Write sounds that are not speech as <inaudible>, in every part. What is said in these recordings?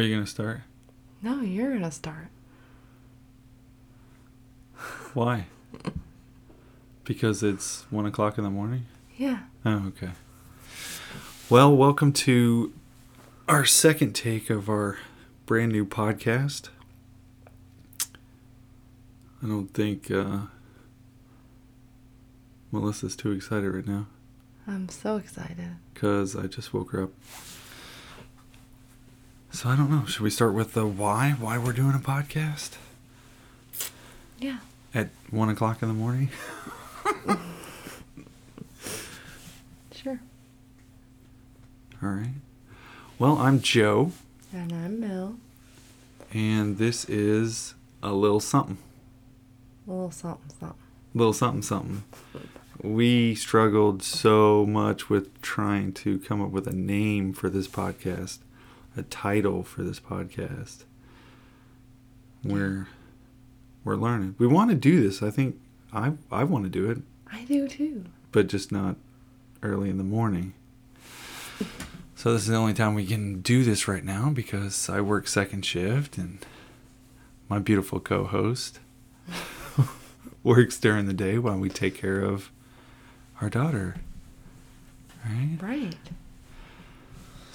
Are you gonna start? No, you're gonna start. Why? <laughs> Because it's one o'clock in the morning. Yeah. Oh, okay. Well, welcome to our second take of our brand new podcast. I don't think uh, Melissa's too excited right now I'm so excited. because I just woke her up. So I don't know. Should we start with the why? Why we're doing a podcast Yeah. at one o'clock in the morning? <laughs> Sure. All right. Well, I'm Joe, And I'm Mel. and this is a little something. A little something something. little something something. We struggled so much with trying to come up with a name for this podcast, a title for this podcast. We're we're learning. We want to do this. I think I I want to do it, I do too. but just not early in the morning. So this is the only time we can do this right now because I work second shift and my beautiful co-host <laughs> works during the day while we take care of our daughter. Right? Right.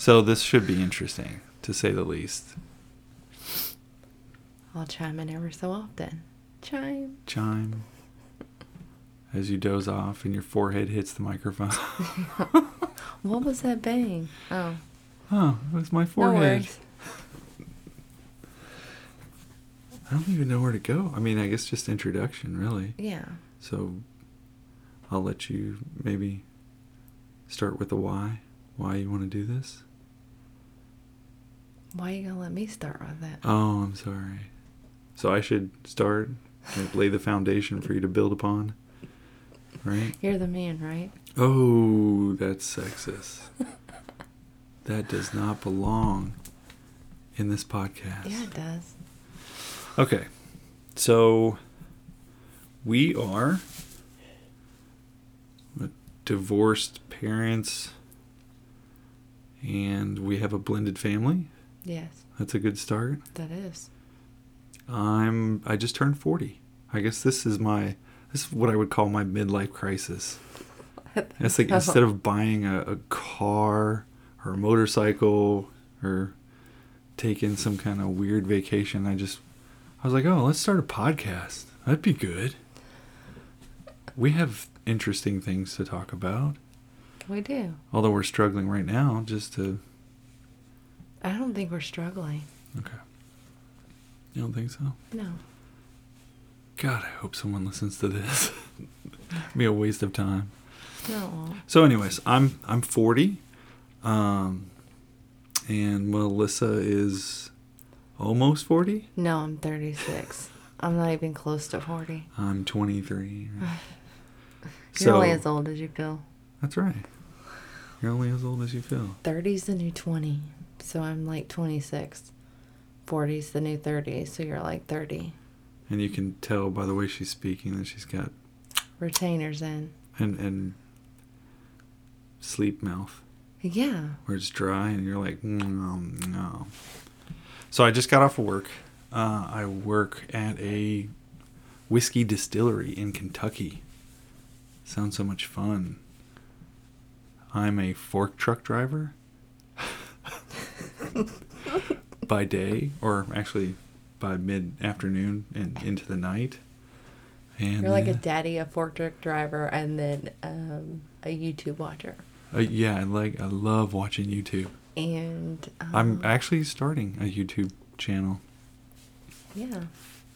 So this should be interesting to say the least. I'll chime in every so often. Chime. Chime as you doze off and your forehead hits the microphone. <laughs> What was that bang? Oh. oh, it was my No forehead. worries. I don't even know where to go. I mean, I guess just introduction, really. Yeah. So I'll let you maybe start with the why. Why you want to do this? Why are you gonna let me start with that? Oh, I'm sorry. So I should start, like, lay the foundation for you to build upon, right? You're the man, right? Oh, that's sexist. that does not belong in this podcast. Yeah, it does. Okay. So we are divorced parents and we have a blended family. Yes, That's a good start. that is. I'm I just turned 40. I guess this is my this is what I would call my midlife crisis. <laughs> It's like instead of buying a, a car or a motorcycle or taking some kind of weird vacation, I just I was like, oh, let's start a podcast. That'd be good. We have interesting things to talk about. we do. Although we're struggling right now just to I don't think we're struggling. Okay. You don't think so? No. God, I hope someone listens to this. <laughs> be a waste of time. No. So, anyways, I'm I'm 40, um, and Melissa is almost 40. No, I'm 36. I'm not even close to 40. I'm 23. <laughs> You're only as old as you feel. That's right. You're only as old as you feel. 30's the new 20. So I'm like 26. 40's the new 30. So you're like 30. And you can tell by the way she's speaking that she's got Retainers in. and and sleep mouth. Yeah. where it's dry and you're like no no so i just got off of work uh, i work at a whiskey distillery in kentucky sounds so much fun i'm a fork truck driver <laughs> <laughs> by day or actually by mid-afternoon and into the night and You're like a uh, daddy, a fork truck driver, and then um, a YouTube watcher. uh, yeah i like i love watching youtube And um, i'm actually starting a youtube channel yeah.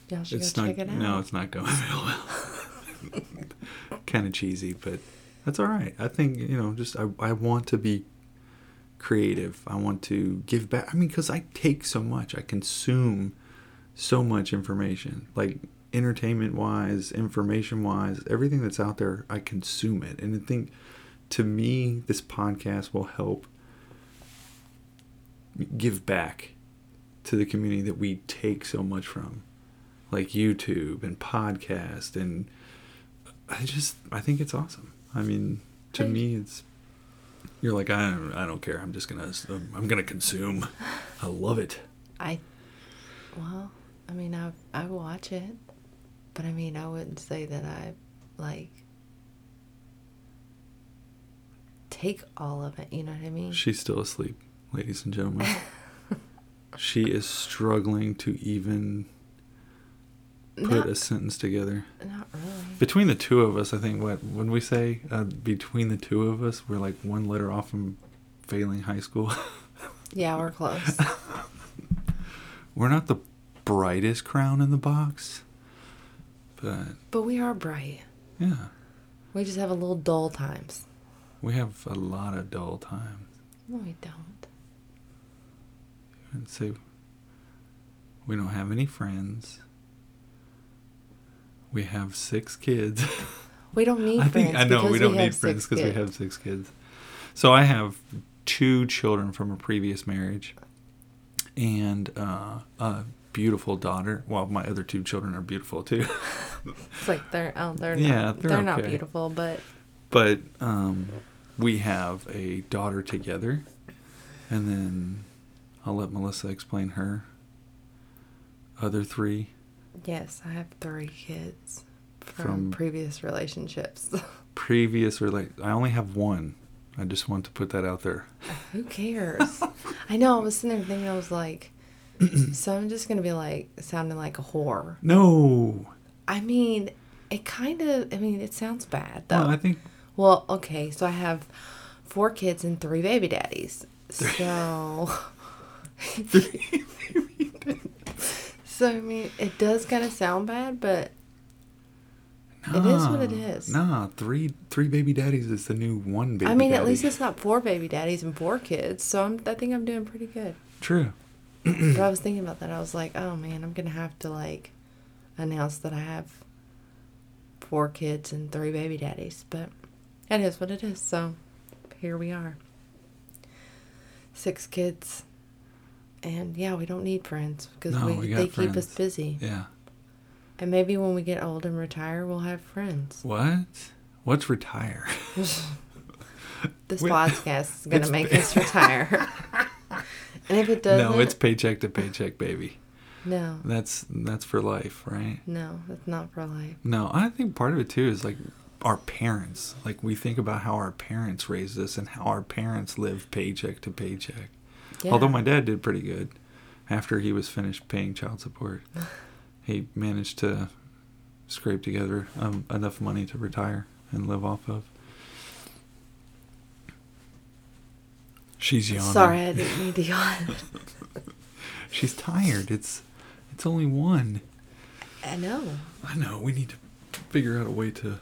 Y'all should it's go not. check it out. No, it's not going <laughs> real well. <laughs> kind of cheesy, but that's all right. I think you know, just I, I want to be creative. I want to give back. I mean, because I take so much, I consume so much information, like entertainment wise, information wise, everything that's out there. I consume it, and I think to me, this podcast will help give back to the community that we take so much from like YouTube and podcast and uh, I just I think it's awesome. I mean, to me it's you're like I don't, I don't care. I'm just going to I'm to consume. I love it. I, well, I mean, I I watch it, but I mean, I wouldn't say that I like take all of it. You know what I mean? She's still asleep, ladies and gentlemen. <laughs> she is struggling to even put Not- a sentence together. Not really. Between the two of us, I think what when we say uh, between the two of us, we're like one letter off from failing high school. <laughs> Yeah, we're close. <laughs> we're not the brightest crown in the box, but but we are bright. yeah, We just have a little dull times. we have a lot of dull times. No, we don't. And so we don't have any friends. We have six kids. <laughs> We don't need I think friends. I know because we don't have need friends because we kids. have six kids. So I have two children from a previous marriage, and uh, a beautiful daughter. Well, my other two children are beautiful too, <laughs> It's like they're oh, they're Yeah, not, they're they're, not beautiful, but but um, we have a daughter together, and then I'll let Melissa explain her other three. Yes, I have three kids from, From- previous relationships. <laughs> Previous or like I only have one. I just want to put that out there. Who cares? I know. I was sitting there thinking, I was like, <clears throat> so I'm just gonna be like sounding like a whore. No, I mean, it kind of. I mean, it sounds bad though. well, I think Well, okay, so I have four kids and three baby daddies. So, <laughs> <laughs> so I mean, it does kind of sound bad, but It is what it is. Nah, three three baby daddies is the new one baby. I mean, at least it's not four baby daddies and four kids. So I'm, I think I'm doing pretty good. true. but I <clears throat> was thinking about that. I was like, oh man, I'm gonna have to like announce that I have four kids and three baby daddies. But it is what it is. So here we are. Six kids. And yeah, we don't need friends because No, we, we they keep us busy. Yeah. And maybe when we get old and retire, we'll have friends. What? What's retire? <laughs> <laughs> This We- podcast is going to make us retire. <laughs> and if it doesn't, no, it's paycheck to paycheck, baby. no, That's that's for life, right? no, that's not for life. No, I think part of it too is like our parents. Like we think about how our parents raised us and how our parents lived paycheck to paycheck. Yeah. Although my dad did pretty good after he was finished paying child support. he managed to scrape together um, enough money to retire and live off of. She's yawning. Sorry, I didn't mean to yawn. <laughs> She's tired. It's it's only one. I know. I know. We need to figure out a way to.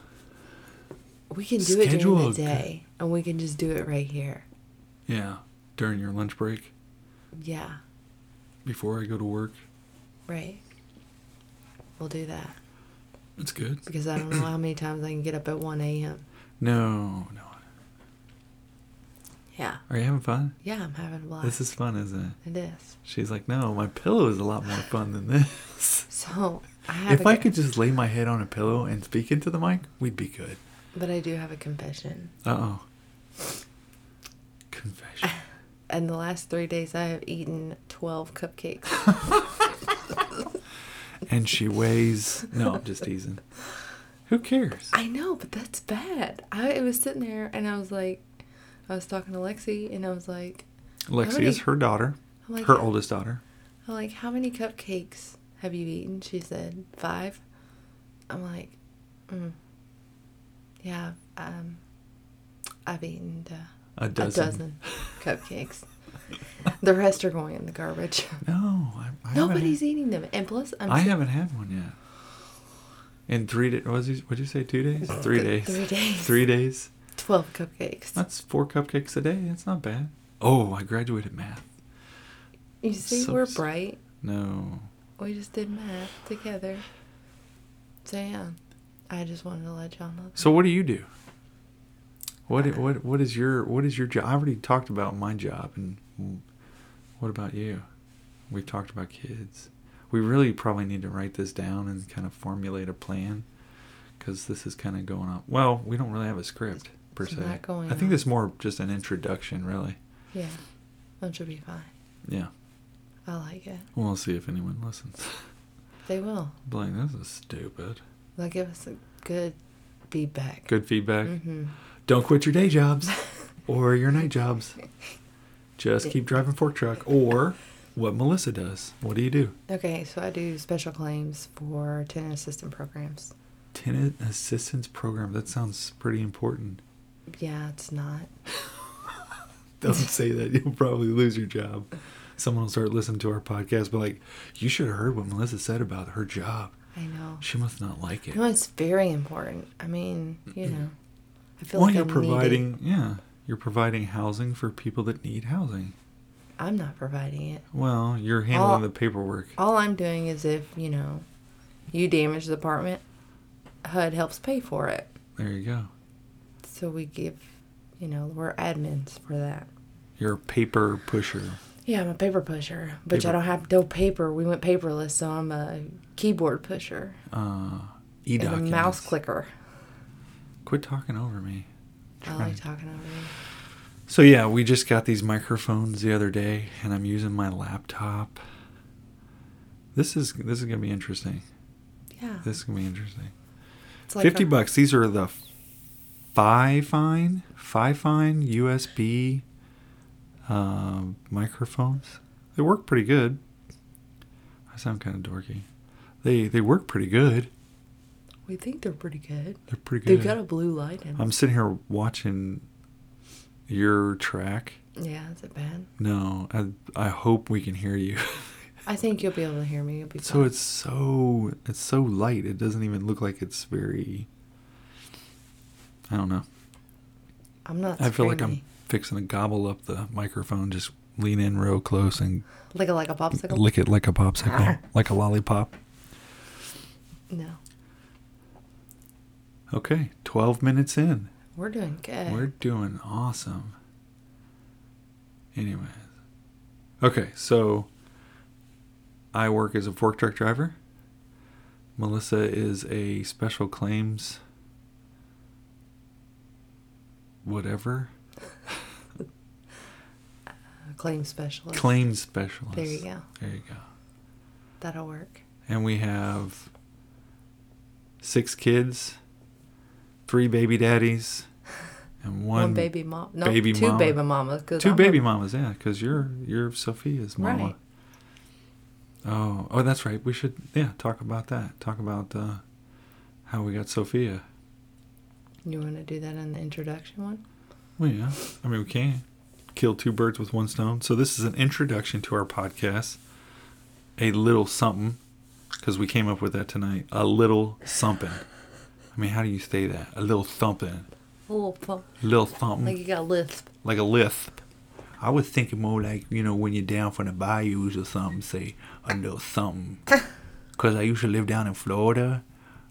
We can do it during the day, and we can just do it right here. Yeah, during your lunch break Yeah, before I go to work. right. We'll do that That's good. because I don't know how many times I can get up at 1 a.m. No, no. Yeah, Are you having fun? yeah, I'm having a blast. This is fun, isn't it? It is. She's like, no, my pillow is a lot more fun than this. <laughs> So I have. If I co- could just lay my head on a pillow and speak into the mic, we'd be good. but I do have a confession. Uh oh. Confession. And the last three days, I have eaten 12 cupcakes. <laughs> and she weighs. No, I'm just teasing. Who cares? I know, but that's bad. I was sitting there and I was like, I was talking to Lexi and I was like, Lexi is her daughter, like, her oldest daughter. I'm like, how many cupcakes have you eaten? She said five. I'm like, mm, yeah, um, I've eaten uh, A dozen. a dozen cupcakes. the rest are going in the garbage. <laughs> No, I, I Nobody's had- eating them, and plus, I'm I haven't had one yet. In three days, was? What'd you say? Two days? Three days. three days. Three days. twelve cupcakes. That's four cupcakes a day. That's not bad. Oh, I graduated math. you see, so we're bright. No. We just did math together. So yeah, I just wanted to let y'all know. So what do you do? What what what is your what is your job? I already talked about my job, and what about you? We've talked about kids. We really probably need to write this down and kind of formulate a plan, because this is kind of going on. Well, we don't really have a script per It's se. I think on. is more just an introduction, really. Yeah, that should be fine. Yeah. I like it. We'll see if anyone listens. <laughs> They will. Be like, this is stupid. They'll give us a good feedback. Good feedback. Mm-hmm. Don't quit your day jobs or your night jobs. Just keep driving fork truck or what Melissa does. What do you do? Okay, so I do special claims for tenant assistance programs. Tenant assistance program. That sounds pretty important. Yeah, it's not. <laughs> Don't say that. You'll probably lose your job. Someone will start listening to our podcast, but like, you should have heard what Melissa said about her job. I know. She must not like it. No, it's very important. I mean, you know, I feel well, like you're I need providing, yeah, you're providing housing for people that need housing. I'm not providing it. Well, you're handling All- the paperwork. All I'm doing is if you know, you damage the apartment, HUD helps pay for it. There you go. So we give, you know, we're admins for that. You're a paper pusher. Yeah, I'm a paper pusher, but Paper- I don't have no paper. We went paperless, so I'm a keyboard pusher Uh, and a e-documents. mouse clicker. Quit talking over me. I like talking over you. So yeah, we just got these microphones the other day, and I'm using my laptop. This is this is gonna be interesting. Yeah, This is gonna be interesting. it's like Fifty a- bucks. These are the Fifine, five fine USB um, microphones. They work pretty good. I sound kind of dorky. They they work pretty good. We think they're pretty good. They're pretty good. They've got a blue light in. I'm sitting here watching your track. Yeah, is it bad? No, I I hope we can hear you. I think you'll be able to hear me. You'll be so fine. it's so it's so light. It doesn't even look like it's very. I don't know. I'm not. I feel like I'm fixing to gobble up the microphone. Just lean in real close and like a like a popsicle. lick it like a popsicle, <laughs> like a lollipop. no, Okay, 12 minutes in. we're doing good. We're doing awesome. Anyways. Okay, so I work as a fork truck driver. Melissa is a special claims whatever <laughs> claim specialist. claims specialist. There you go. There you go. That'll work. And we have six kids, three baby daddies, <laughs> and one, One, baby mom. No, baby two mama. baby mamas. Two I'm baby a- mamas. Yeah, because you're you're Sophia's mama. Right. Oh, oh, that's right. We should yeah talk about that. Talk about uh, how we got Sophia. You want to do that in the introduction one? Well, yeah. I mean, we can kill two birds with one stone. So this is an introduction to our podcast. A little something, because we came up with that tonight. A little something. I mean, how do you say that? A little thumping. A little pump. A little something. Like you got a lisp. like a lisp. I was thinking more like, you know, when you're down from the bayous or something, say a little something. <laughs> Because I used to live down in Florida,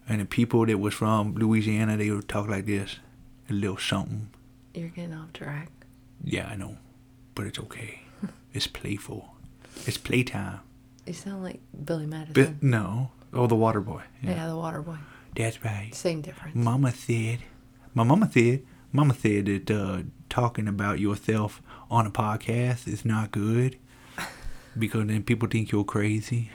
and the people that was from Louisiana, they would talk like this. A little something. You're getting off track. Yeah, I know. But it's okay. <laughs> It's playful. It's playtime. You sound like Billy Madison. But no. Oh, the water boy. yeah. Yeah. the water boy. That's right. Same difference. Mama said, my mama said, mama said that uh, talking about yourself on a podcast is not good <laughs> because then people think you're crazy.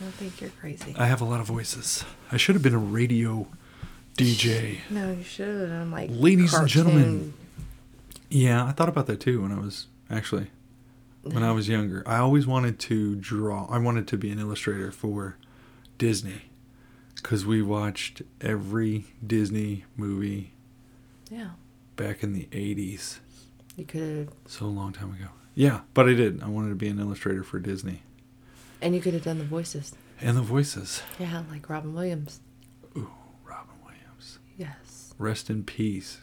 I don't think you're crazy. I have a lot of voices. I should have been a radio DJ. no, you should have done like. Ladies and gentlemen. Yeah, I thought about that too when I was actually when I was younger. I always wanted to draw. I wanted to be an illustrator for Disney because we watched every Disney movie Yeah, back in the 80s. you could have, So a long time ago. Yeah, but I did. I wanted to be an illustrator for Disney. and you could have done the voices. And the voices. Yeah, like Robin Williams. Ooh, Robin Williams. Yes. Rest in peace.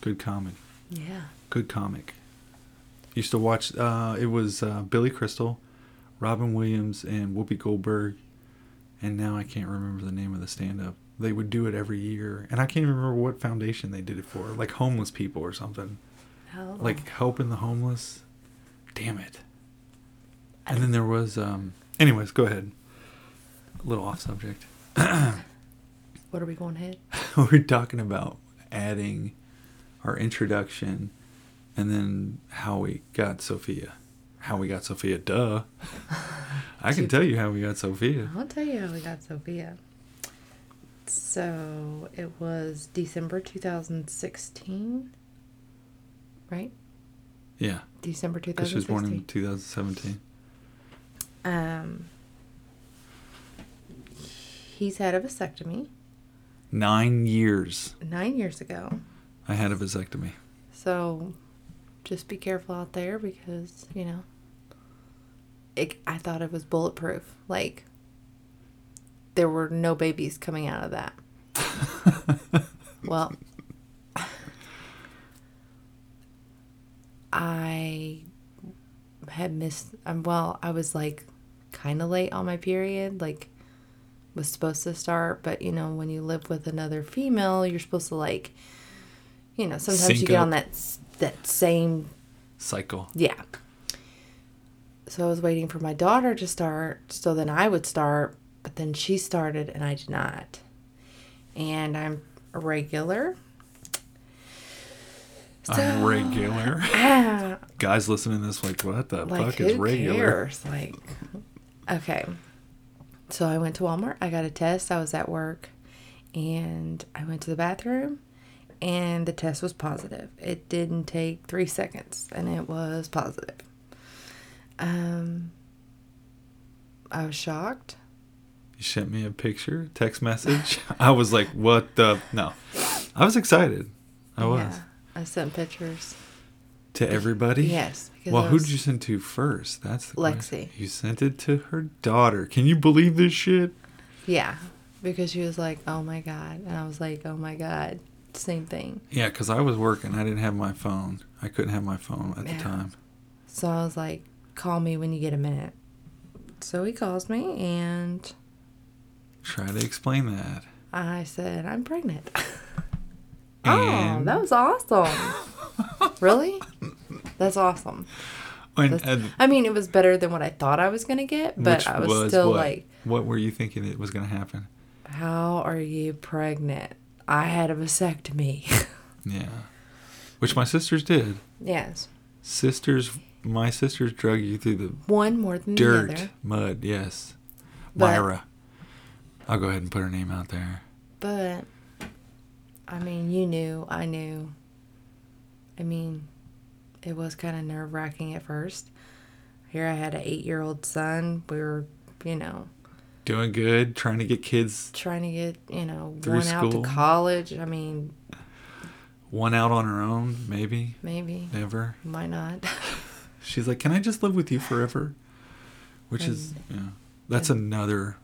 Good comic. Yeah. Good comic. Used to watch, uh, it was uh, Billy Crystal, Robin Williams, and Whoopi Goldberg. And now I can't remember the name of the stand up. They would do it every year. And I can't even remember what foundation they did it for. Like homeless people or something. How? like helping the homeless. Damn it. And then there was um anyways, go ahead. A little off subject. <clears throat> What are we going ahead? <laughs> We're talking about adding our introduction and then how we got Sophia. How we got Sophia. Duh. <laughs> I can tell you how we got Sophia. I'll tell you how we got Sophia. So it was December 2016, right? Yeah, December because she was born in 2017. Um, he's had a vasectomy Nine years nine years ago. I had a vasectomy. So just be careful out there because, you know, it, I thought it was bulletproof. Like, there were no babies coming out of that. <laughs> well, I had missed, um, well, I was like kind of late on my period. Like, was supposed to start, but you know, when you live with another female, you're supposed to like, you know, sometimes Sync you get up. on that that same Cycle. yeah. So I was waiting for my daughter to start, so then I would start, but then she started and I did not. And I'm a regular. I'm regular. <laughs> Ah, Guys listening to this like, what the like fuck is regular? cares? Like, okay. So I went to Walmart. I got a test. I was at work, and I went to the bathroom, and the test was positive. It didn't take three seconds, and it was positive. Um, I was shocked. You sent me a picture, text message. <laughs> I was like, what the? No. I was excited. I was. Yeah, I sent pictures. To everybody? Yes. Well, who did you send to first? That's the question. Lexi. You sent it to her daughter. Can you believe this shit? Yeah, because she was like, "Oh my god," and I was like, "Oh my god," same thing. Yeah, because I was working. I didn't have my phone. I couldn't have my phone at Yeah. the time. So I was like, "Call me when you get a minute." So he calls me, and Try to explain that. I said, "I'm pregnant." <laughs> oh, that was awesome! <laughs> really? That's awesome. And, That's- and I mean, it was better than what I thought I was gonna get, but I was, still what? like, what were you thinking it was going to happen? "How are you pregnant?" I had a vasectomy. <laughs> Yeah. Which my sisters did. yes, Sisters, my sisters drug you through the one more than the dirt, other. mud, yes. But- Myra. I'll go ahead and put her name out there. But I mean, you knew, I knew. I mean, it was kind of nerve wracking at first. Here I had an eight year old son. We were, you know, Doing good, trying to get kids trying to get, you know, one out to college. I mean, one out on her own, maybe, maybe, never. why not? <laughs> She's like, "Can I just live with you forever?" Which is, yeah, that's another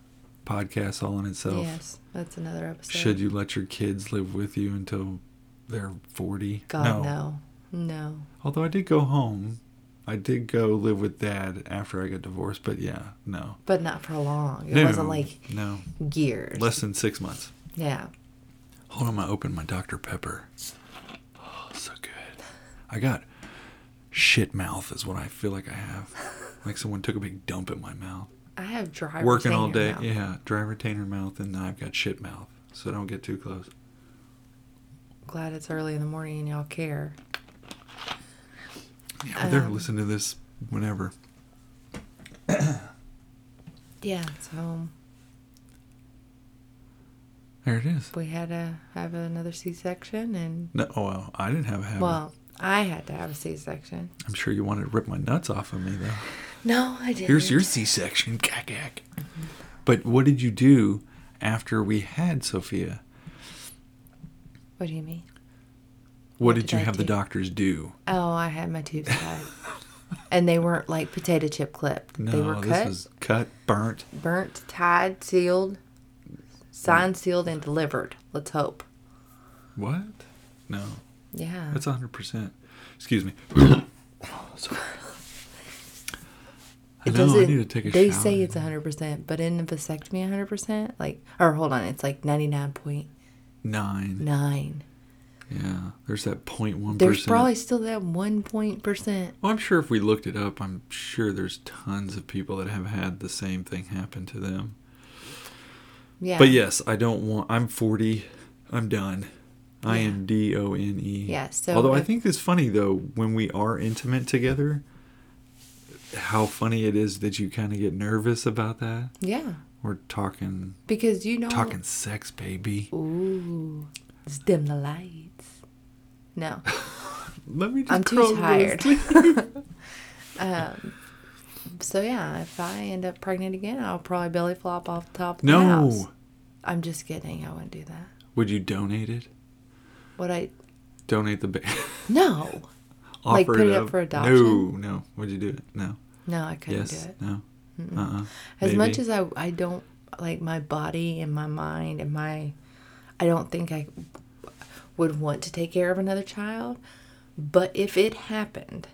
podcast all in itself. yes, that's another episode. Should you let your kids live with you until they're forty? God, no. No. Although I did go home, I did go live with dad after I got divorced. But yeah, no, But not for long. It no, wasn't like no, years. less than six months. Yeah. Hold on, I opened my Dr Pepper. Oh, so good. I got shit mouth is what I feel like I have. <laughs> Like someone took a big dump in my mouth. I have dry Working all day, mouth. yeah. Dry retainer mouth, and I've got shit mouth. So don't get too close. Glad it's early in the morning and y'all care. Yeah, well, they're Um, listening to this whenever. <coughs> Yeah, so There it is. we had to have another C-section, and No, oh, well, I didn't have a habit. well, I had to have a C-section. I'm sure you wanted to rip my nuts off of me, though. <laughs> No, I didn't. Here's your C-section. Cack, cack. Mm-hmm. But what did you do after we had Sophia? What do you mean? What, What did, did you I have the doctors do? Oh, I had my tubes tied, and they weren't like potato chip clipped. No, they were this cut, was cut, burnt. burnt, tied, sealed, signed, sealed, and delivered. Let's hope. What? No, Yeah. that's 100%. Excuse me. <coughs> Sorry. I It know, I need to take a They shower. say it's 100%, but in a vasectomy, 100%, like, or hold on, it's like 99.9. Nine. Yeah, there's that 0.1%. There's probably still that one point percent. Well, I'm sure if we looked it up, I'm sure there's tons of people that have had the same thing happen to them. Yeah. But yes, I don't want. I'm 40. I'm done. I am D O N E. Yeah, so Although I think it's funny though when we are intimate together, how funny it is that you kind of get nervous about that. Yeah. We're talking Because you know. talking sex, baby. Ooh. Let's dim the lights. No. <laughs> Let me just I'm too tired. <laughs> <laughs> um, so yeah, if I end up pregnant again, I'll probably belly flop off the top of the no. house. I'm just kidding. I wouldn't do that. Would you donate it? Would I? Donate the baby? No. <laughs> Like, put it up for adoption? No, no. Would you do it? No. No, I couldn't yes. do it. No. Uh-uh. As Maybe. much as I, I don't like my body and my mind and my, I don't think I would want to take care of another child. But if it happened,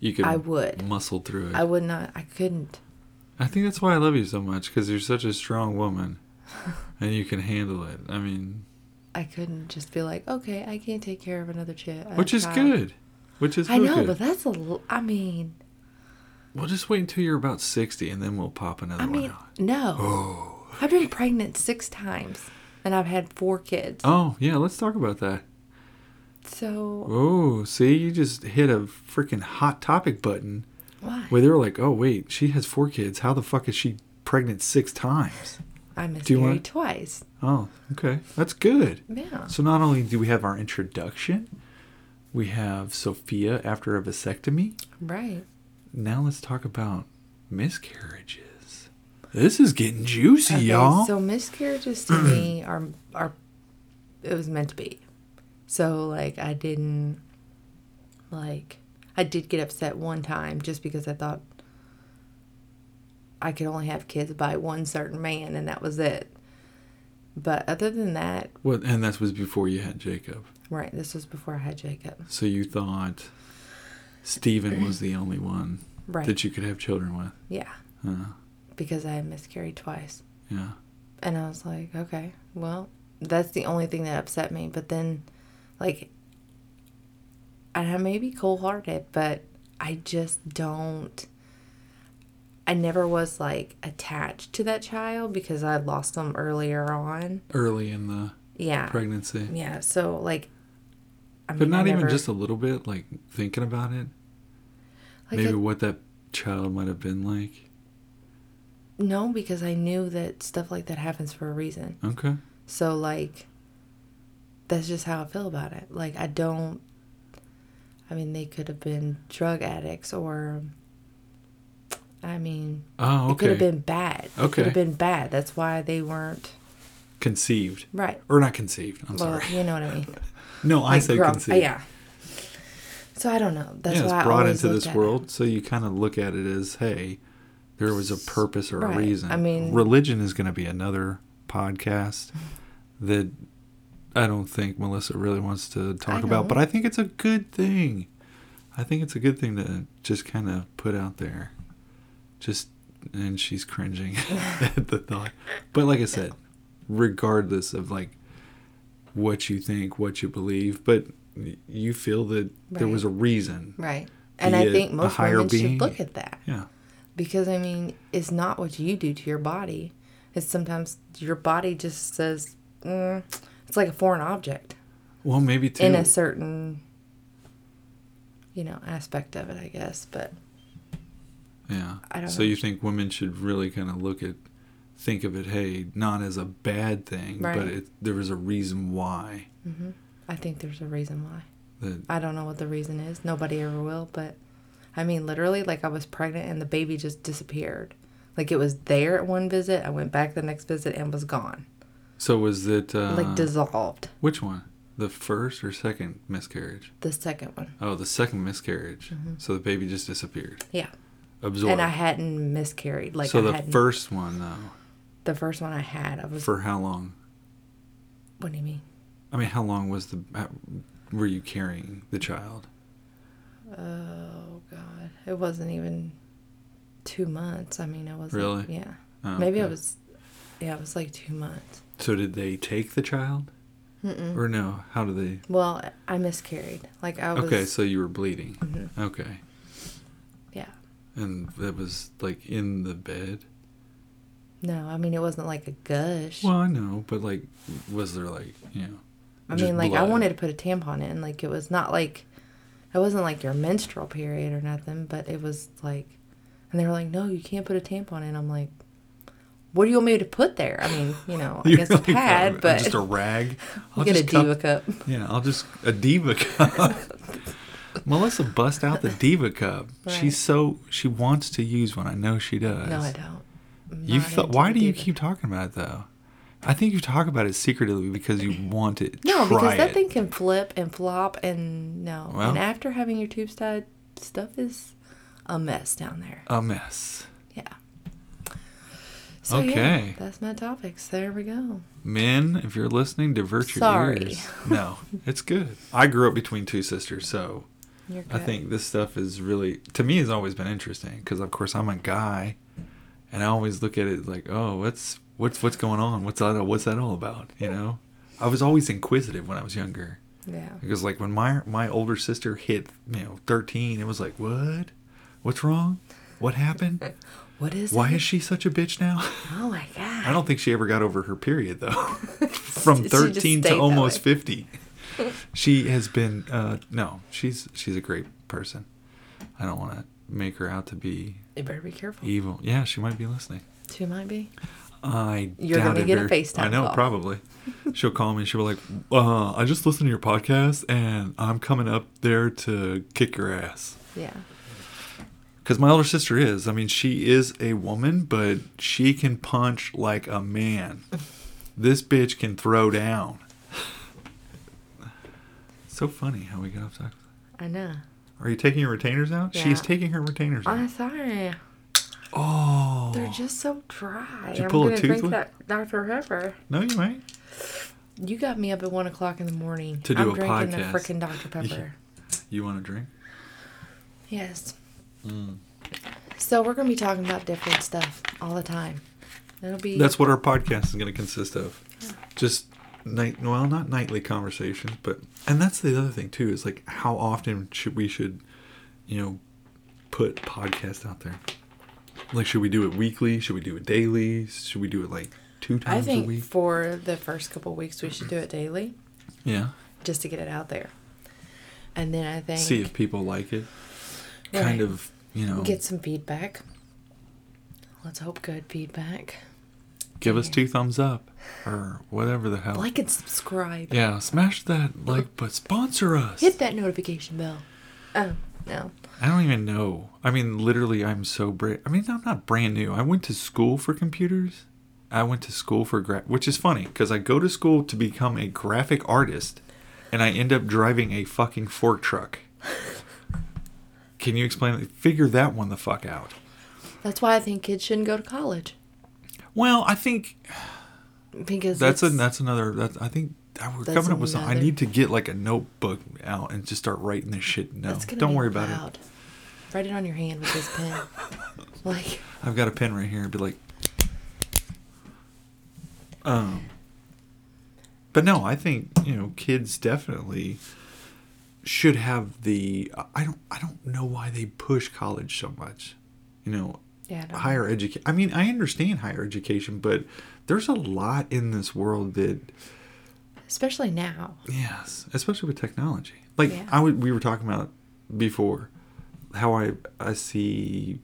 you could, I would. muscle through it. I would not. I couldn't. I think that's why I love you so much because you're such a strong woman, and you can handle it. I mean, I couldn't just be like, okay, I can't take care of another child. which is good. Which is I know, good. but that's a. l- I mean, We'll just wait until you're about sixty, and then we'll pop another I one mean, out. no. Oh. I've been pregnant six times, and I've had four kids. Oh yeah, let's talk about that. So Oh, see, you just hit a freaking hot topic button why? where they were like, "Oh wait, she has four kids. How the fuck is she pregnant six times?" I Do you miscarried want- twice. Oh, okay, that's good. Yeah. So not only do we have our introduction, we have Sophia after a vasectomy. Right. Now let's talk about miscarriages. This is getting juicy, Okay, y'all. so miscarriages to me <clears throat> are are it was meant to be. So like I didn't like I did get upset one time just because I thought I could only have kids by one certain man and that was it. But other than that, What? And that was before you had Jacob. right, this was before I had Jacob. So you thought Stephen was the only one Right. that you could have children with. yeah. Uh, Because I had miscarried twice. yeah. And I was like, okay, well, that's the only thing that upset me. But then, like, I may be cold hearted, but I just don't. I never was like attached to that child because I lost them earlier on. Early in the Yeah. pregnancy. Yeah. So, like, I But not I even just a little bit, like thinking about it. like Maybe I- what that child might have been like. no, because I knew that stuff like that happens for a reason. Okay. So like that's just how I feel about it. Like I don't I mean they could have been drug addicts or I mean Oh, it could have been bad. It Okay. could have been bad. That's why they weren't Conceived. right. Or not conceived. I'm well, sorry. you know what I mean. <laughs> No, I Like, say grow- conceived. Yeah. So I don't know. That's yeah, why it's I brought into this at it. world, so you kind of look at it as, hey, there was a purpose or Right. a reason. I mean- religion is going to be another podcast that I don't think Melissa really wants to talk about, but. I think it's a good thing. I think it's a good thing to just kind of put out there. Just and she's cringing <laughs> at the thought. But like I said, regardless of like what you think, what you believe, but you feel that there was a reason. Right. And I think most women being. should look at that. Yeah. Because I mean, it's not what you do to your body. It's sometimes your body just says mm, it's like a foreign object Well, maybe too. in a certain, you know, aspect of it, I guess. But yeah. I don't so know. you think women should really kind of look at, think of it, hey, not as a bad thing, but Right. it, there was a reason why. hmm I think there's a reason why. That I don't know what the reason is. Nobody ever will. But I mean, literally, like I was pregnant and the baby just disappeared. Like it was there at one visit. I went back the next visit and was gone. so was it uh, like dissolved. which one? The first or second miscarriage? The second one. Oh, the second miscarriage. So the baby just disappeared. Yeah. Absorbed. Mm-hmm. And I hadn't miscarried. Like so I the hadn't, first one though, the first one I had, I was. for how long? what do you mean? I mean, how long was the? How, were you carrying the child? Oh God, it wasn't even two months. I mean, I wasn't. Really? Yeah. Oh, Maybe I was. Yeah, it was like two months. So did they take the child, Mm-mm. or no? How did they? Well, I miscarried. Like I was. Okay, so you were bleeding. Mhm. Okay. And that was like in the bed. No, I mean it wasn't like a gush. Well, I know, but like, was there like you know? I mean, like I wanted to put a tampon in. Like it was not like it wasn't like your menstrual period or nothing, but it was like, and they were like, no, you can't put a tampon in. I'm like, what do you want me to put there? I mean, you know, I <laughs> You're guess a pad, uh, but just a rag. <laughs> I'll get a diva cup. Yeah, I'll just a diva cup. <laughs> Melissa bust out the diva cup. <laughs> Right. She's so she wants to use one. I know she does. No, I don't. You into Why do you keep talking about it though? I think you talk about it secretly because you <laughs> want it. No, because that it. thing can flip and flop, and no. Well- and after having your tubes tied, stuff is a mess down there. a mess. Yeah. So, yeah, Okay. that's my topics. There we go. Men, if you're listening, divert your Sorry. ears. No, <laughs> it's good. I grew up between two sisters, so I think this stuff is really to me has always been interesting because of course I'm a guy, and I always look at it like, oh, what's what's what's going on? What's that? What's that all about? You know, I was always inquisitive when I was younger Yeah. because like when my my older sister hit you know 13, it was like, what? What's wrong? What happened? <laughs> What is Why it? is she such a bitch now? Oh my god. <laughs> I don't think she ever got over her period though. <laughs> From 13 to almost way. 50. She has been uh no, she's she's a great person. I don't want to make her out to be You better be careful. evil. Yeah, she might be listening. She might be. I You're gonna get a very- FaceTime I know, call. probably. She'll call me and she'll be like, uh, I just listened to your podcast and I'm coming up there to kick your ass. Yeah. Because my older sister is. I mean, she is a woman, but she can punch like a man. <laughs> This bitch can throw down. So funny how we got off topic. I know. Are you taking your retainers out? Yeah. She's taking her retainers out. I'm sorry. Oh. They're just so dry. Did you I'm pull a gonna tooth drink with- that Dr. Pepper. No, you might. You got me up at one o'clock in the morning. To do I'm a drinking podcast. the freaking Dr. Pepper. You want a drink? Yes. Mm. So we're gonna be talking about different stuff all the time. It'll be That's what our podcast is going to consist of. Just night, well, not nightly conversations, but and that's the other thing too is like how often should we should, you know, put podcast out there. Like, should we do it weekly? Should we do it daily? Should we do it like two I times a think week? for the first couple weeks we should do it daily, Yeah. just to get it out there. And then I think See if people like it. Kind Right. of, you know, get some feedback. Let's hope good feedback. Give us two thumbs up or whatever the hell. Like and subscribe. yeah, smash that like, but sponsor us. Hit that notification bell. Oh no. I don't even know. I mean, literally, I'm so brand. I mean, I'm not brand new. I went to school for computers. I went to school for gra- which is funny because I go to school to become a graphic artist, and I end up driving a fucking fork truck. <laughs> Can you explain? Figure that one the fuck out. That's why I think kids shouldn't go to college Well, I think because that's a that's another. That's I think we're coming up with something. I need to get like a notebook out and just start writing this shit. No, don't worry about it. Write it on your hand with this pen. <laughs> like I've got a pen right here. Be like, um, but no, I think you know kids definitely should have the. I don't. I don't know why they push college so much. You know, yeah, higher education. I mean, I understand higher education, but there's a lot in this world that especially now. Yes, especially with technology. Like Yeah. I would, we were talking about before, how I I see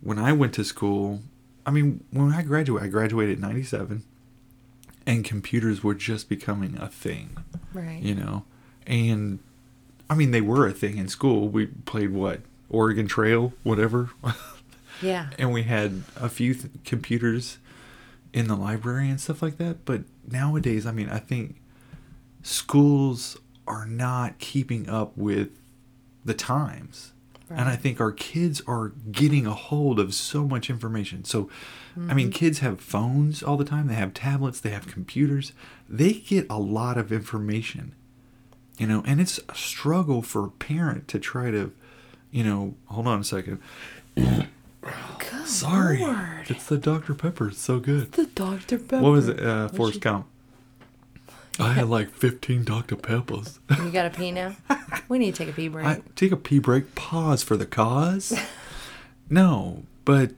when I went to school. I mean, when I graduated, I graduated in '97, and computers were just becoming a thing. Right. You know, and I mean they were a thing in school. We played what Oregon Trail, whatever. <laughs> Yeah. and we had a few th- computers in the library and stuff like that but nowadays i mean i think schools are not keeping up with the times. And i think our kids are getting a hold of so much information. So i mean mm-hmm. kids have phones all the time. They have tablets. They have computers. They get a lot of information you know and it's a struggle for a parent to try to you know hold on a second Good Sorry. Lord. It's the Dr. Pepper. It's so good. The Dr. Pepper. What was it? Uh, What'd you- Gump. I had like 15 Dr. Peppers. <laughs> You got to pee now? We need to take a pee break. I take a pee break. Pause for the cause. <laughs> no, but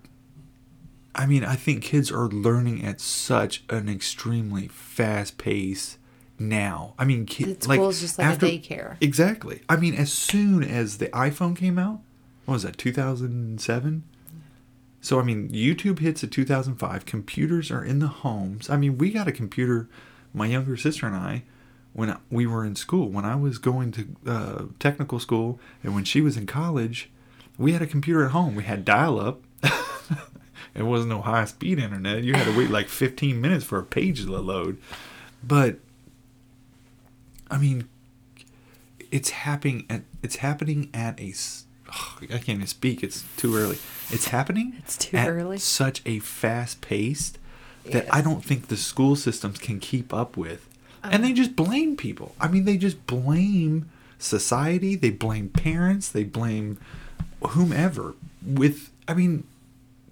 I mean, I think kids are learning at such an extremely fast pace now. I mean, The kids like school's just like after, a daycare. Exactly. I mean, as soon as the iPhone came out, what was that? 2007. So I mean, YouTube hits at 2005. Computers are in the homes. I mean, we got a computer. My younger sister and I, when we were in school, when I was going to uh, technical school, and when she was in college, we had a computer at home. We had dial-up. <laughs> it wasn't no high-speed internet. You had to wait like 15 minutes for a page to load. But I mean, it's happening at it's happening at a ugh, I can't even speak. It's too early. It's happening. It's too at early. Such a fast pace that I don't think the school systems can keep up with, and Uh-huh. they just blame people. I mean, they just blame society. They blame parents. They blame whomever. With I mean,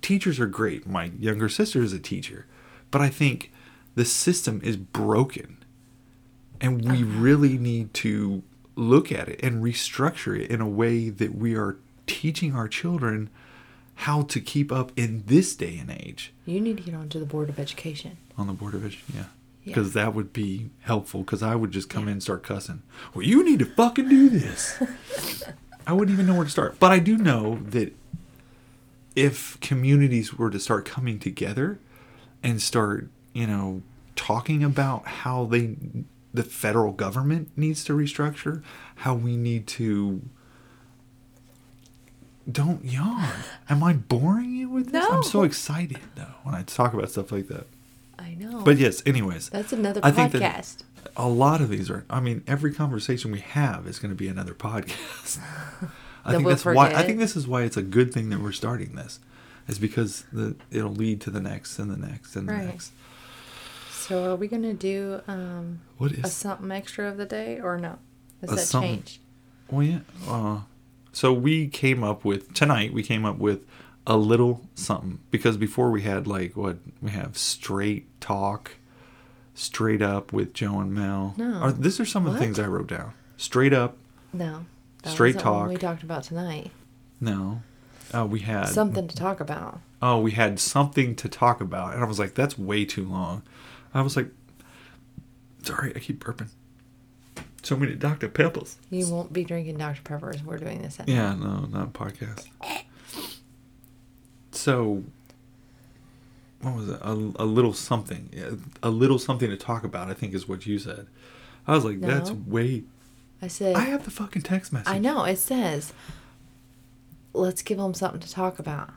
teachers are great. My younger sister is a teacher, but I think the system is broken and we really need to look at it and restructure it in a way that we are teaching our children how to keep up in this day and age You need to get onto the board of education. on the board of education yeah Yeah. because that would be helpful because i would just come Yeah. in and start cussing well you need to fucking do this <laughs> i wouldn't even know where to start but i do know that if communities were to start coming together and start you know talking about how they the federal government needs to restructure how we need to don't yawn am i boring you with this No. i'm so excited though when i talk about stuff like that I know. but yes anyways that's another I podcast. a lot of these are i mean every conversation we have is going to be another podcast <laughs> i think we'll that's why i think this is why it's a good thing that we're starting this is because the it'll lead to the next and the next and the Right. next So are we gonna do um what a something extra of the day or no? Has A that something- changed? well yeah uh, so we came up with tonight we came up with a little something because before we had like what we have straight talk straight up with joe and mel No. Or, these are some of the things i wrote down straight up No. Straight talk. we talked about tonight. no uh, we had Something to talk about. oh, we had something to talk about. And I was like, that's way too long. I was like, sorry, I keep burping. So many Dr. Peppers. You won't be drinking Dr. Peppers. we're doing this at Yeah, no, not podcast. So, what was it? A, a little something. A little something to talk about, I think is what you said. I was like, that's No. way. I said I have the fucking text message. I know, it says let's give them something to talk about.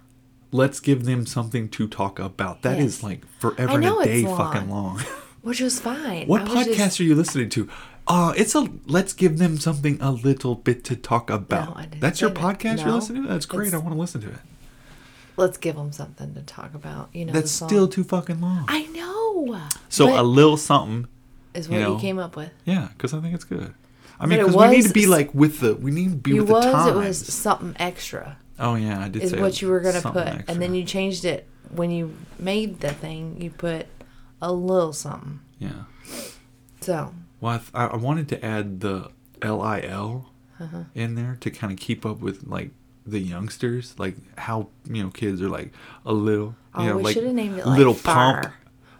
Let's give them something to talk about. That is Yes. like forever and a day long. fucking long. <laughs> Which was fine. What I podcast just- are you listening to? Uh, it's a let's give them something a little bit to talk about. Didn't That's your podcast you're listening to? That's great. I want to listen to it. Let's give them something to talk about. You know, That's still too fucking long. I know. so a little something, is what you, know, came up with. yeah, because I think it's good. I mean, because we need to be like with the we need to be with the was times. it was something extra oh yeah, I did is what you were gonna put, extra. and then you changed it when you made the thing. You put a little something. yeah. So Well, I, th- I wanted to add the L I L uh-huh. in there to kind of keep up with like the youngsters, like how you know kids are like a little, oh, you know, we like should have named it like little fire. pump.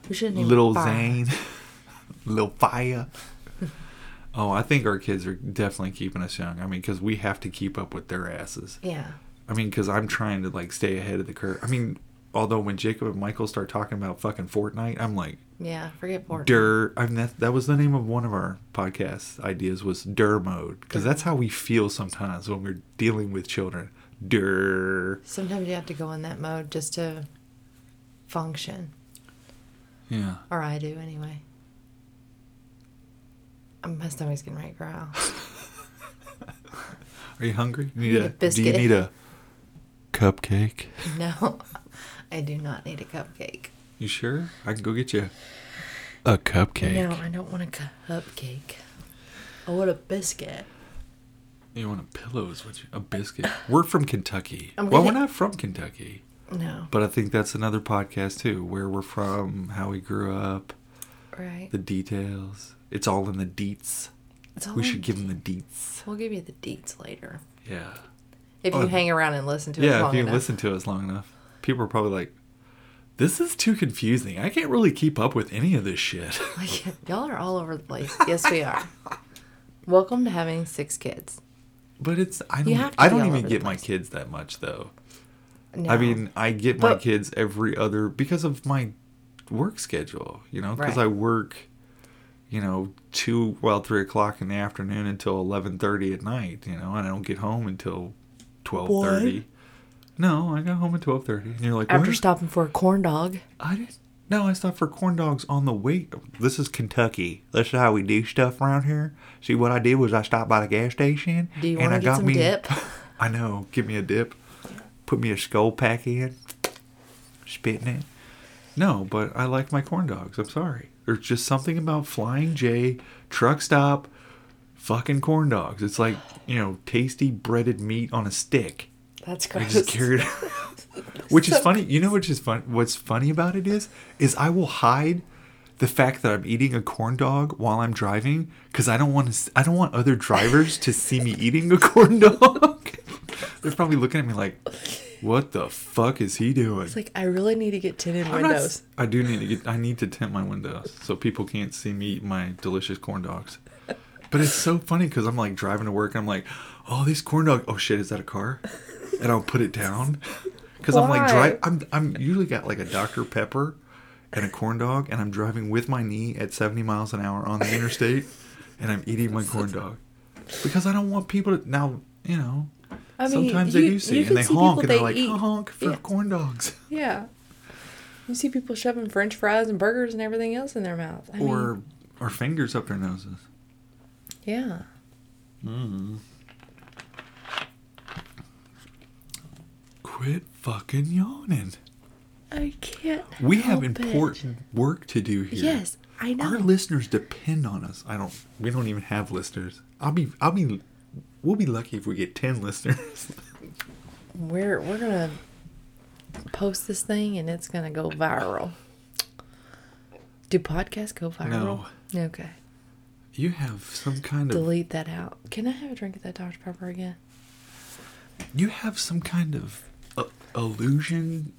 We should have named little it. Zane, little Fire. <laughs> <laughs> oh, I think our kids are definitely keeping us young. I mean, because we have to keep up with their asses. Yeah. I mean, because I'm trying to like stay ahead of the curve. I mean, although when Jacob and Michael start talking about fucking Fortnite, I'm like, Yeah. Forget Fortnite. Dur. I mean, that that was the name of one of our podcast ideas was Dur mode because that's how we feel sometimes when we're dealing with children. Dur. Sometimes you have to go in that mode just to function, Yeah. or I do anyway. My stomach's getting to growl. <laughs> Are you hungry? You need need a, a do you need a cupcake? <laughs> No, I do not need a cupcake. You sure? I can go get you a cupcake. No, I don't want a cupcake. Oh, I want a biscuit. You want a pillow? Is what you, a biscuit? We're from Kentucky. I'm well, we're gonna- not from Kentucky, No. but I think that's another podcast too, where we're from, how we grew up, Right. the details. It's all in the deets. It's all We in should give them the deets. We'll give you the deets later. Yeah. If you oh, hang around and listen to it Yeah, if you enough. listen to us long enough, people are probably like, This is too confusing. I can't really keep up with any of this shit. <laughs> Like, <laughs> y'all are all over the place. Yes, we are. <laughs> Welcome to having six kids. But it's I don't have to I don't even get my kids that much though. No. I mean, I get my kids every other because of my work schedule, you know, because Right. I work, you know, two well three o'clock in the afternoon until eleven thirty at night, you know, and I don't get home until twelve thirty. No, I got home at twelve thirty, and you're like, after what? stopping for a corn dog. I didn't. No, I stopped for corn dogs on the way. This is Kentucky. This is how we do stuff around here. See, what I did was I stopped by the gas station. Do you and wanna I get got some me, dip? <laughs> I know. Give me a dip. Put me a skull pack in. Spitting it. No, but I like my corn dogs. I'm sorry. There's just something about Flying J, truck stop, fucking corn dogs. It's like, you know, tasty breaded meat on a stick. That's I just carried it. <laughs> <laughs> Which is funny. You know which is fun what's funny about it is is I will hide the fact that I'm eating a corn dog while I'm driving cuz I don't want to I don't want other drivers to see me eating a <laughs> corn dog. They're probably looking at me like what the fuck is he doing? It's like I really need to get tinted I'm not windows. I do need to get I need to tint my windows so people can't see me eat my delicious corn dogs. But it's so funny because I'm like driving to work and I'm like, oh, these corn dogs. Oh shit, is that a car? And I'll put it down <laughs> because I'm like drive. I'm I'm usually got like a Dr Pepper and a corn dog, and I'm driving with my knee at 70 miles an hour on the interstate, and I'm eating my corn dog because I don't want people to now. You know, I mean, sometimes they you- do see and they see honk and they're they like eat- honk for Yeah. corn dogs. <laughs> Yeah. You see people shoving French fries and burgers and everything else in their mouth. I or mean, or fingers up their noses. Yeah. Mm. Quit fucking yawning. I can't. We have help it. important work to do here. Yes, I know. Our listeners depend on us. I don't. We don't even have listeners. I'll be. I'll be. We'll be lucky if we get ten listeners. <laughs> We're we're gonna post this thing and it's gonna go viral. Do podcasts go viral? No. Okay. You have some kind of. Delete that out. Can I have a drink of that Dr Pepper again? You have some kind of uh, illusion,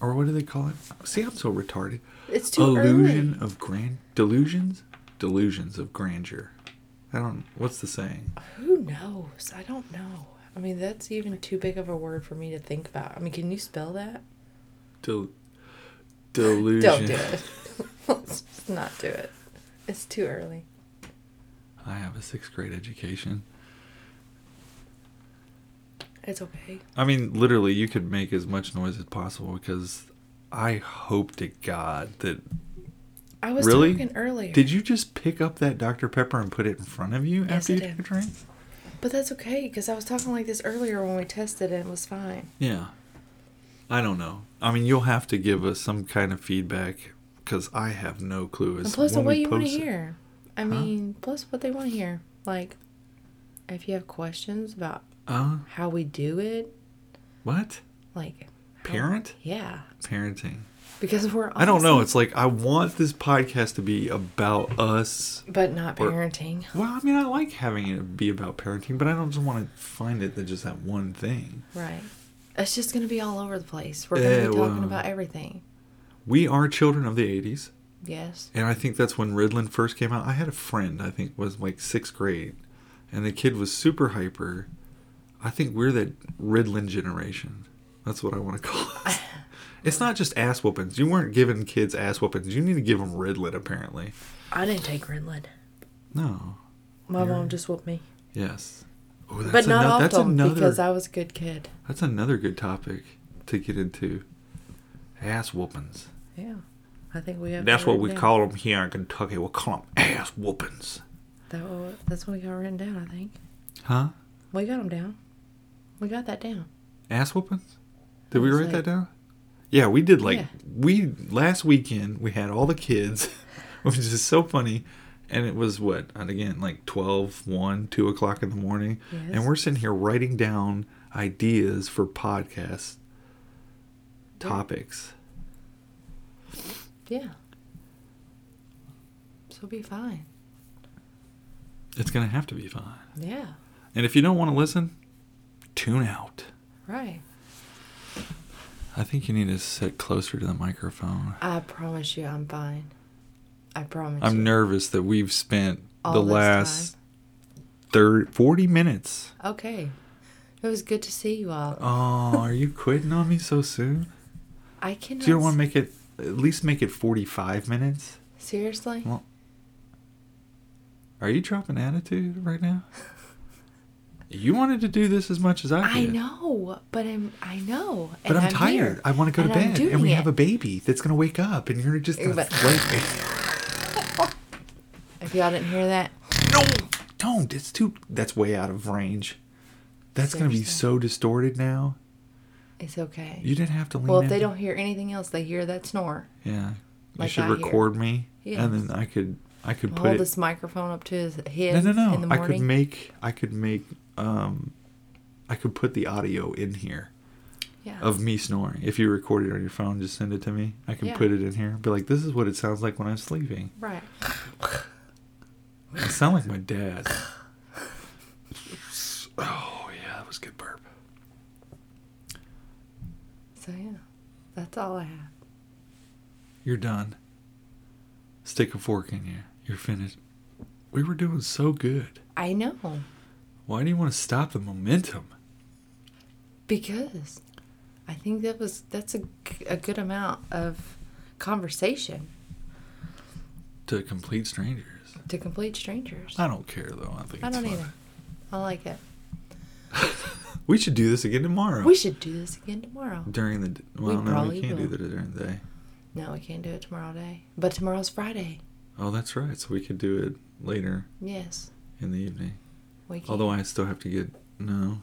or what do they call it? See, I'm so retarded. It's too illusion early. of grand delusions delusions of grandeur i don't what's the saying Who knows? I don't know. I mean, that's even too big of a word for me to think about. I mean, can you spell that? Del- delusion Don't do it. <laughs> Let's just not do it. It's too early. I have a sixth grade education It's okay. i mean literally you could make as much noise as possible because i hope to god that I was Really? talking earlier. did you just pick up that dr pepper and put it in front of you Yes, after I you did. took a drink But that's okay because I was talking like this earlier when we tested and it was fine. yeah i don't know i mean you'll have to give us some kind of feedback because i have no clue And as plus, when what you want to hear. I Huh? mean, plus what they want to hear. Like, if you have questions about uh how we do it, what like how- Parent? yeah, parenting because we're. I don't know. It's like I want this podcast to be about us. but not or- parenting. <laughs> Well, I mean, I like having it be about parenting, but I don't just want to find it that just that one thing. Right. It's just gonna be all over the place. We're gonna Eh, be talking well. about everything. We are children of the '80s, Yes. and I think that's when Ritalin first came out. I had a friend, I think was like sixth grade, and the kid was super hyper. I think we're that Ritalin generation. That's what I want to call it. <laughs> It's not just ass whoopings. You weren't giving kids ass whoopings. You need to give them Ritalin, apparently. I didn't take Ritalin. No. My You're- mom just whooped me, Yes. Oh, that's but not ano- that's often another because I was a good kid. That's another good topic to get into. Ass whoopings. Yeah. I think we have. That's what we down. call them here in Kentucky. We'll call them ass whoopings. That that's what we got written down. I think Huh? we got them down. We got that down. Ass whoopings? Did we write like- that down? Yeah, we did. Like Yeah. we last weekend we had all the kids, <laughs> which is so funny. And it was what? And again, like 12, 1, 2 o'clock in the morning. Yes. And we're sitting here writing down ideas for podcast Yeah. topics. Yeah. So be fine. It's going to have to be fine. Yeah. And if you don't want to listen, tune out. Right. I think you need to sit closer to the microphone. I promise you, I'm fine. I promise. I'm you. nervous that we've spent All the last third 40 minutes. Okay. It was good to see you all. Oh, are you quitting on me so soon? I cannot. Do you want to make it at least make it 45 minutes? seriously? Well, are you dropping attitude right now? <laughs> You wanted to do this as much as I I know, but I'm. I know. But and I'm, tired. here, I want to go to bed. And we it. have a baby that's going to wake up and you're just going to But- <laughs> flake me. If y'all didn't hear that, No, don't. It's too. That's way out of range. That's going to be so distorted now. It's okay. You didn't have to lean well, if they don't hear anything else, they hear that snore. Yeah. You should I hear. record me, Yes. and then I could I could put Hold it. this microphone up to his head no, no. the I could make I could make um, I could put the audio in here yeah. of me snoring. If you record it on your phone, just send it to me. I can Yeah. put it in here. Be like, this is what it sounds like when I'm sleeping. right. I sound like my dad. <laughs> Oh yeah, that was a good burp. So yeah, that's all I have. You're done. Stick a fork in you. You're finished. We were doing so good. I know Why do you want to stop the momentum? because I think that was that's a, a good amount of conversation To complete strangers. to complete strangers. I don't care though. I think I it's don't fun. either. I like it. <laughs> We should do this again tomorrow. We should do this again tomorrow. during the d- We well, no, we can't will. do that during the day. No, we can't do it tomorrow day. But tomorrow's Friday. Oh, that's right. So we could do it later Yes, in the evening. we can. Although I still have to get no,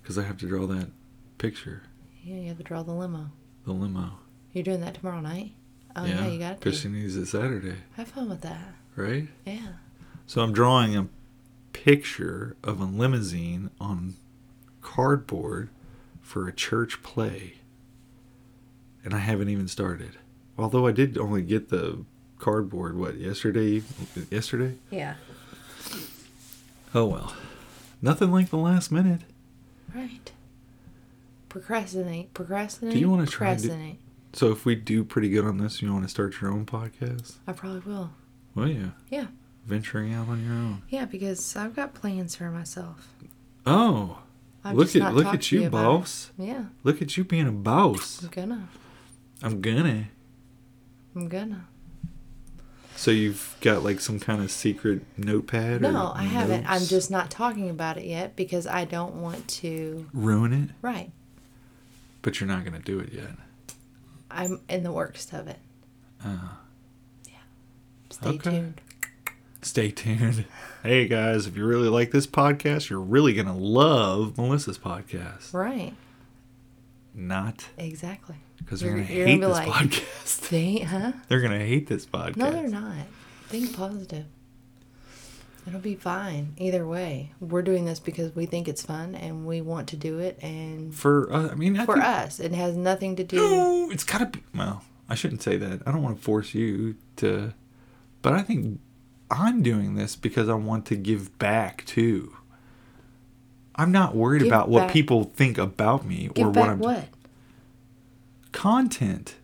because I have to draw that picture, yeah, you have to draw the limo. the limo. You're doing that tomorrow night. Oh yeah, you got to. because she needs it Saturday, Have fun with that. right? Yeah. So I'm drawing a picture of a limousine on cardboard for a church play. And I haven't even started. Although I did only get the cardboard what yesterday yesterday? Yeah. Oh well. Nothing like the last minute. Right. Procrastinate. Procrastinate. Do you wanna try and do- procrastinate? So if we do pretty good on this, you want to start your own podcast? I probably will. Well, yeah. Yeah. Venturing out on your own. Yeah, because I've got plans for myself. Oh, I've look at look at to you, about it. boss. Yeah, Look at you being a boss. I'm gonna. I'm gonna. I'm gonna. So you've got like some kind of secret notepad? or No, I haven't. I'm just not talking about it yet because I don't want to. ruin it, Right. but you're not gonna do it yet. I'm in the works of it. Uh, Yeah. Stay Okay. tuned. Stay tuned. <laughs> Hey guys, if you really like this podcast, you're really gonna love Melissa's podcast. Right. Not Exactly. because they're gonna hate gonna this like, podcast. <laughs> They huh? <laughs> they're gonna hate this podcast. No, they're not. Think positive. It'll be fine. Either way, we're doing this because we think it's fun and we want to do it, and For uh, I mean, I for think- us, it has nothing to do. No, it's gotta be. Well, I shouldn't say that. I don't want to force you to, but I think I'm doing this because I want to give back too. I'm not worried Give about what people think about me Give or back what I'm what? content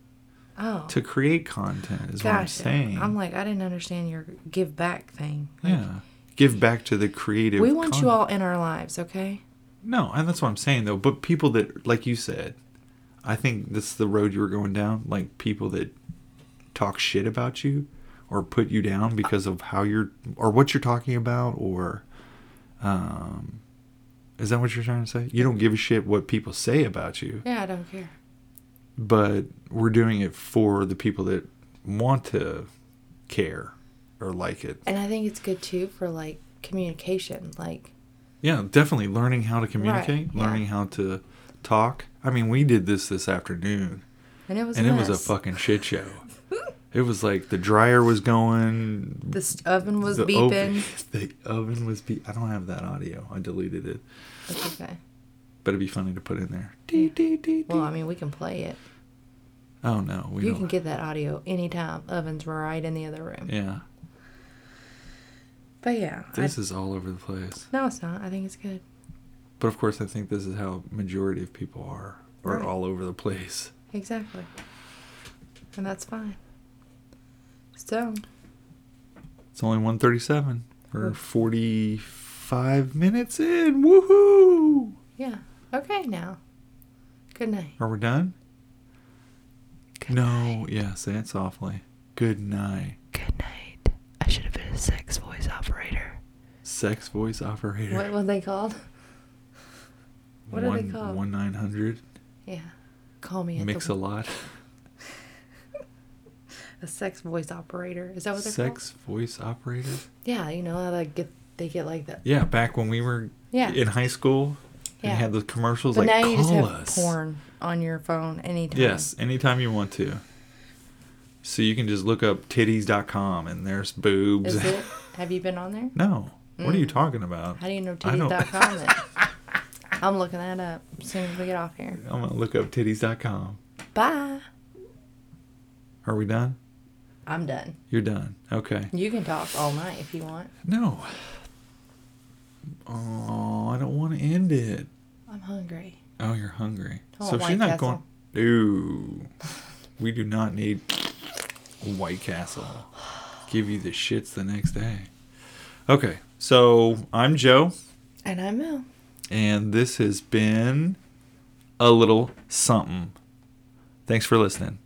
Oh, to create content is what I'm saying. I'm like, I didn't understand your give back thing. Like, yeah, give back to the creative. We want you all in our lives, okay? No, and that's what I'm saying though. But people that, like you said, I think this is the road you were going down. Like people that talk shit about you or put you down because of how you're or what you're talking about, or um, is that what you're trying to say? You don't give a shit what people say about you, Yeah, I don't care. but we're doing it for the people that want to care or like it. And I think it's good too for like communication. Like, Yeah, definitely learning how to communicate, yeah. learning how to talk. I mean, we did this this afternoon. and it was and a it was a fucking shit show. <laughs> it was like the dryer was going. The oven was the beeping. <laughs> The oven was be. I don't have that audio. I deleted it, That's okay. but it'd be funny to put in there. Dee, dee, dee, Well. I mean, we can play it. oh no, we you don't. can get that audio anytime. Oven's right in the other room. yeah, But yeah, I, this is all over the place. no, it's not. I think it's good. But of course, I think this is how majority of people are. or Right. all over the place. Exactly. And that's fine. So, It's only 137. We're Oh. 45 minutes in. Woohoo! yeah. Okay now. Good night. Are we done? Good no. night. Yeah, say it softly. Good night. Good night. I should have been a sex voice operator. Sex voice operator. What were they called? What are they called? One nine hundred. Yeah. Call me at Mix a lot. A sex voice operator. Is that what they're called? Sex voice operator. Yeah, you know how they get they get like that. Yeah, back when we were Yeah. in high school, Yeah. and had the commercials But like now you just call have us. porn on your phone anytime. Yes, anytime you want to. So you can just look up titties.com and there's boobs. Is it? <laughs> Have you been on there? no. What are you Mm. talking about? How do you know titties.com? <laughs> I'm looking that up as soon as we get off here. I'm going to look up titties.com. Bye. Are we done? I'm done. You're done. Okay. You can talk all night if you want. No. Oh, I don't want to end it. I'm hungry. Oh, you're hungry. So she's not Castle. going. No. We do not need White Castle. Give you the shits the next day. Okay. So I'm Joe, And I'm Mel. and this has been a little something. Thanks for listening.